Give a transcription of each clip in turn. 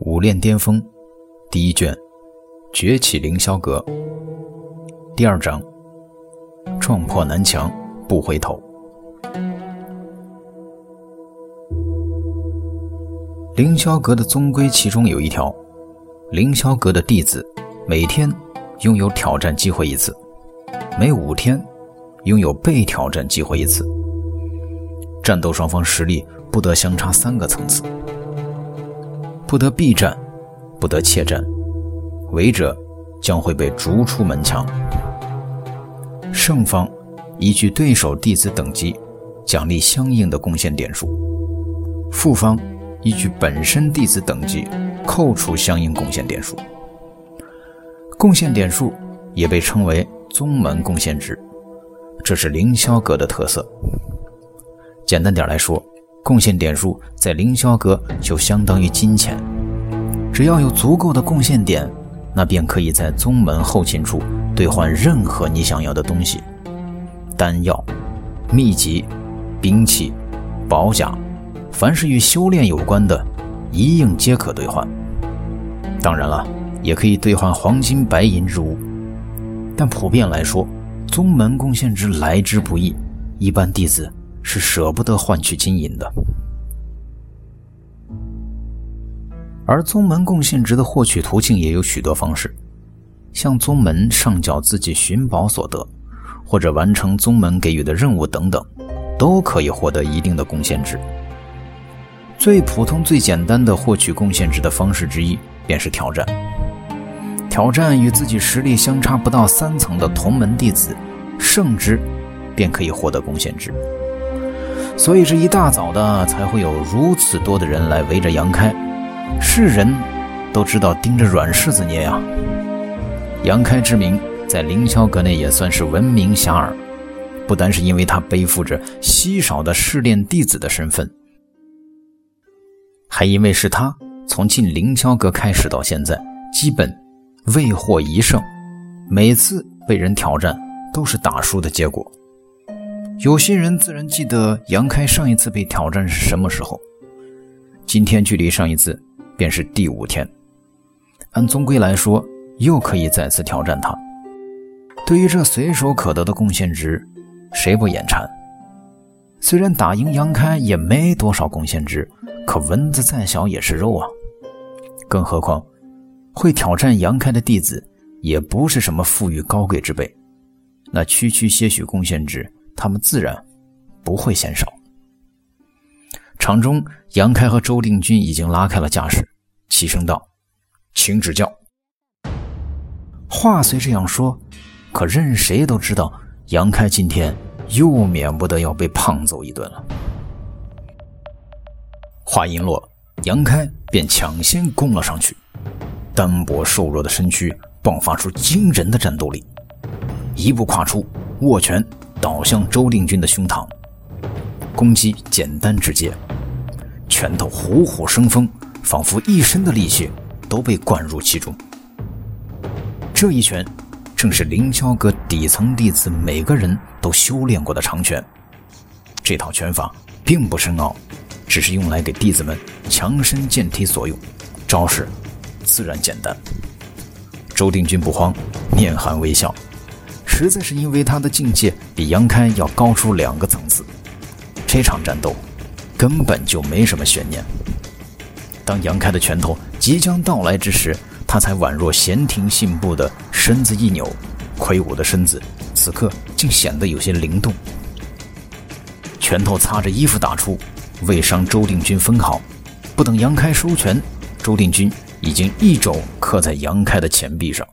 武炼巅峰，第一卷，崛起凌霄阁，第二章，撞破南墙不回头。凌霄阁的宗规其中有一条，凌霄阁的弟子每天拥有挑战机会一次，每五天拥有被挑战机会一次。战斗双方实力不得相差三个层次。不得避战，不得怯战，违者将会被逐出门墙。胜方依据对手弟子等级奖励相应的贡献点数，负方依据本身弟子等级扣除相应贡献点数。贡献点数也被称为宗门贡献值，这是凌霄阁的特色。简单点来说。贡献点数在凌霄阁就相当于金钱，只要有足够的贡献点，那便可以在宗门后勤处兑换任何你想要的东西，丹药、秘籍、兵器、宝甲，凡是与修炼有关的，一应皆可兑换。当然了，也可以兑换黄金、白银之物，但普遍来说，宗门贡献值来之不易，一般弟子。是舍不得换取金银的，而宗门贡献值的获取途径也有许多方式，向宗门上缴自己寻宝所得，或者完成宗门给予的任务等等，都可以获得一定的贡献值。最普通、最简单的获取贡献值的方式之一，便是挑战。挑战与自己实力相差不到三层的同门弟子，胜之，便可以获得贡献值。所以这一大早的才会有如此多的人来围着杨开，是人都知道盯着软柿子捏呀。杨开之名在凌霄阁内也算是闻名遐迩，不单是因为他背负着稀少的试炼弟子的身份，还因为是他从进凌霄阁开始到现在，基本未获一胜，每次被人挑战都是打输的结果。有些人自然记得杨开上一次被挑战是什么时候。今天距离上一次便是第五天，按宗规来说，又可以再次挑战他。对于这随手可得的贡献值，谁不眼馋？虽然打赢杨开也没多少贡献值，可蚊子再小也是肉啊。更何况，会挑战杨开的弟子也不是什么富裕高贵之辈，那区区些许贡献值。他们自然不会嫌少。场中，杨开和周定军已经拉开了架势，齐声道：“请指教。”话虽这样说，可任谁都知道，杨开今天又免不得要被胖揍一顿了。话音落，杨开便抢先攻了上去，单薄瘦弱的身躯爆发出惊人的战斗力，一步跨出，握拳。倒向周定军的胸膛，攻击简单直接，拳头虎虎生风，仿佛一身的力气都被灌入其中。这一拳，正是凌霄阁底层弟子每个人都修炼过的长拳。这套拳法并不深奥，只是用来给弟子们强身健体所用，招式自然简单。周定军不慌，面含微笑。实在是因为他的境界比杨开要高出两个层次，这场战斗根本就没什么悬念。当杨开的拳头即将到来之时，他才宛若闲庭信步的身子一扭，魁梧的身子此刻竟显得有些灵动。拳头擦着衣服打出，未伤周定军分毫。不等杨开收拳，周定军已经一肘刻在杨开的前臂上，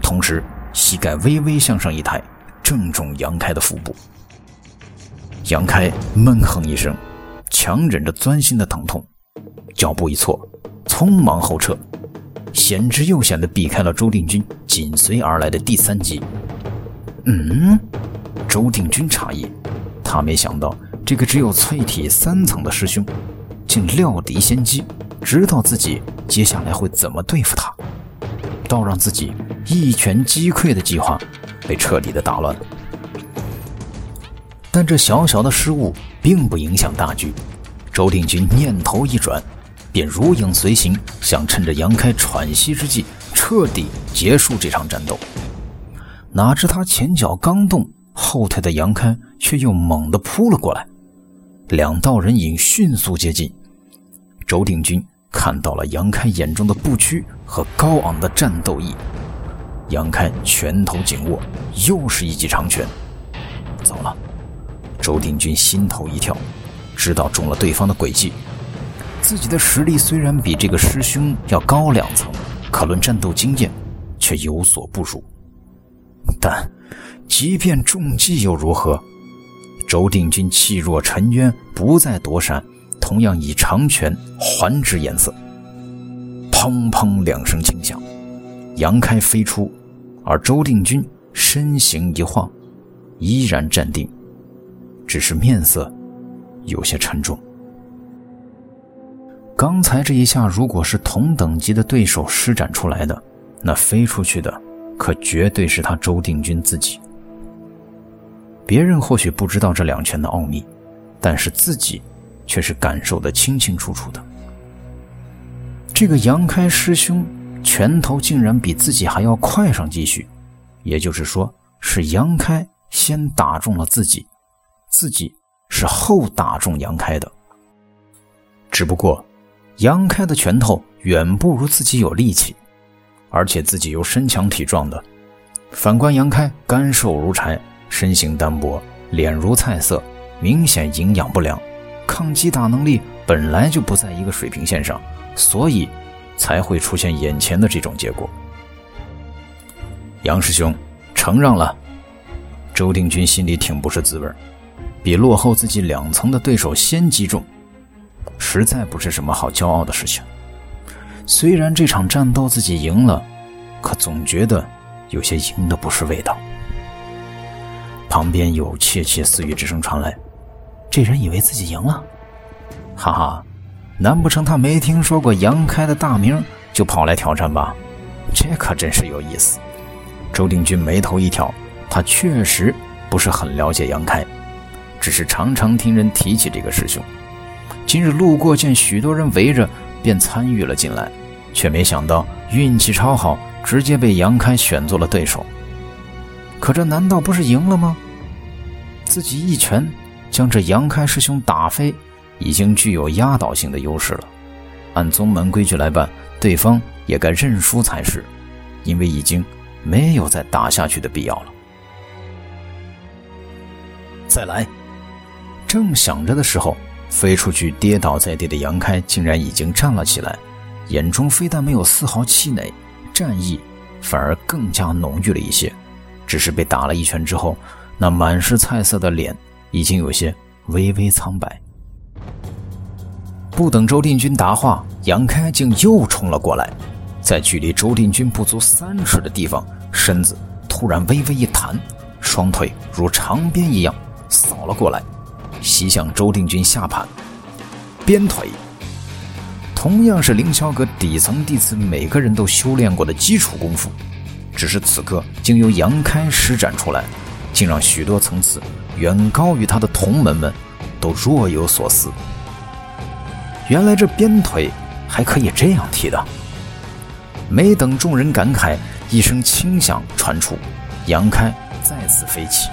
同时。膝盖微微向上一抬，正中杨开的腹部。杨开闷哼一声，强忍着钻心的疼痛，脚步一错，匆忙后撤，险之又险地避开了周定军紧随而来的第三击。嗯，周定军诧异，他没想到这个只有淬体三层的师兄，竟料敌先机，知道自己接下来会怎么对付他。倒让自己一拳击溃的计划被彻底的打乱了。但这小小的失误并不影响大局。周定军念头一转，便如影随形，想趁着杨开喘息之际，彻底结束这场战斗。哪知他前脚刚动，后退的杨开却又猛地扑了过来，两道人影迅速接近。周定军看到了杨开眼中的不屈和高昂的战斗意，杨开拳头紧握，又是一记长拳。糟了！周定军心头一跳，知道中了对方的诡计。自己的实力虽然比这个师兄要高两层，可论战斗经验，却有所不如。但，即便中计又如何？周定军气若沉渊，不再躲闪，同样以长拳还之颜色。砰砰两声轻响，杨开飞出，而周定军身形一晃，依然站定，只是面色有些沉重。刚才这一下，如果是同等级的对手施展出来的，那飞出去的。可绝对是他周定军自己。别人或许不知道这两拳的奥秘，但是自己却是感受得清清楚楚的。这个杨开师兄拳头竟然比自己还要快上几许，也就是说，是杨开先打中了自己，自己是后打中杨开的。只不过，杨开的拳头远不如自己有力气。而且自己又身强体壮的，反观杨开干瘦如柴，身形单薄，脸如菜色，明显营养不良，抗击打能力本来就不在一个水平线上，所以才会出现眼前的这种结果。杨师兄，承让了。周定军心里挺不是滋味比落后自己两层的对手先击中，实在不是什么好骄傲的事情。虽然这场战斗自己赢了，可总觉得有些赢的不是味道。旁边有窃窃私语之声传来，这人以为自己赢了，哈哈，难不成他没听说过杨开的大名就跑来挑战吧？这可真是有意思。周定军眉头一挑，他确实不是很了解杨开，只是常常听人提起这个师兄。今日路过，见许多人围着。便参与了进来，却没想到运气超好，直接被杨开选做了对手。可这难道不是赢了吗？自己一拳将这杨开师兄打飞，已经具有压倒性的优势了。按宗门规矩来办，对方也该认输才是，因为已经没有再打下去的必要了。再来，正想着的时候。飞出去跌倒在地的杨开竟然已经站了起来，眼中非但没有丝毫气馁，战意反而更加浓郁了一些。只是被打了一拳之后，那满是菜色的脸已经有些微微苍白。不等周定军答话，杨开竟又冲了过来，在距离周定军不足三尺的地方，身子突然微微一弹，双腿如长鞭一样扫了过来。袭向周定军下盘，鞭腿。同样是凌霄阁底层弟子，每个人都修炼过的基础功夫，只是此刻经由杨开施展出来，竟让许多层次远高于他的同门们都若有所思。原来这鞭腿还可以这样踢的。没等众人感慨，一声轻响传出，杨开再次飞起。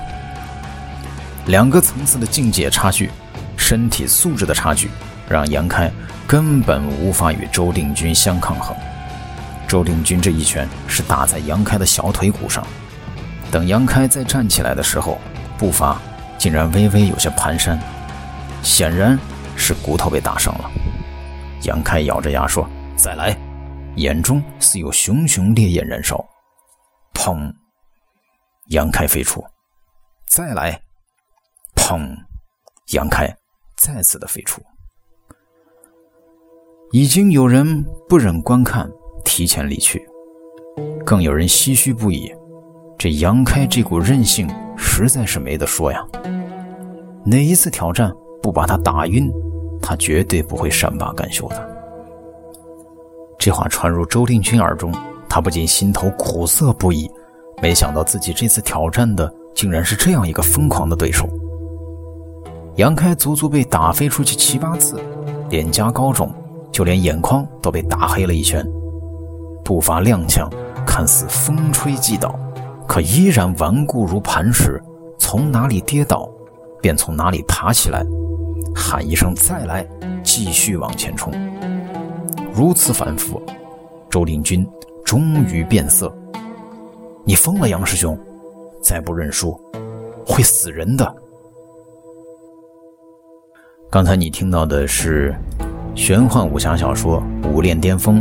两个层次的境界差距，身体素质的差距，让杨开根本无法与周定军相抗衡。周定军这一拳是打在杨开的小腿骨上，等杨开再站起来的时候，步伐竟然微微有些蹒跚，显然是骨头被打伤了。杨开咬着牙说：“再来！”眼中似有熊熊烈焰燃烧。砰！杨开飞出，再来！砰！杨开再次的飞出，已经有人不忍观看，提前离去，更有人唏嘘不已。这杨开这股韧性实在是没得说呀！哪一次挑战不把他打晕，他绝对不会善罢甘休的。这话传入周定军耳中，他不禁心头苦涩不已。没想到自己这次挑战的竟然是这样一个疯狂的对手。杨开足足被打飞出去七八次，脸颊高肿，就连眼眶都被打黑了一圈，步伐踉跄，看似风吹即倒，可依然顽固如磐石，从哪里跌倒，便从哪里爬起来，喊一声“再来”，继续往前冲。如此反复，周令君终于变色：“你疯了，杨师兄！再不认输，会死人的。”刚才你听到的是玄幻武侠小说《武炼巅峰》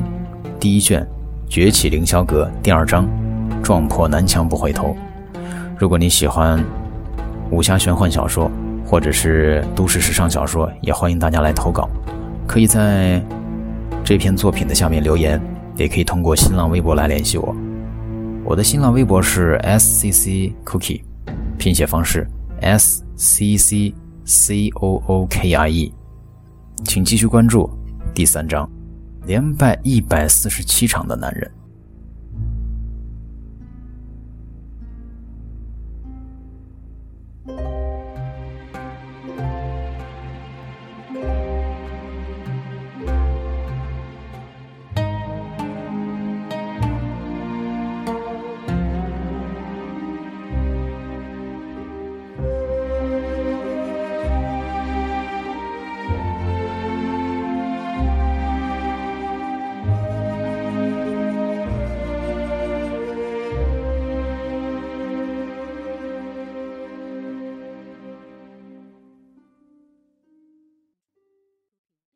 第一卷《崛起凌霄阁》第二章“撞破南墙不回头”。如果你喜欢武侠玄幻小说或者是都市时尚小说，也欢迎大家来投稿。可以在这篇作品的下面留言，也可以通过新浪微博来联系我。我的新浪微博是 s c c cookie，拼写方式 s c c。C O O K I E，请继续关注第三章，连败一百四十七场的男人。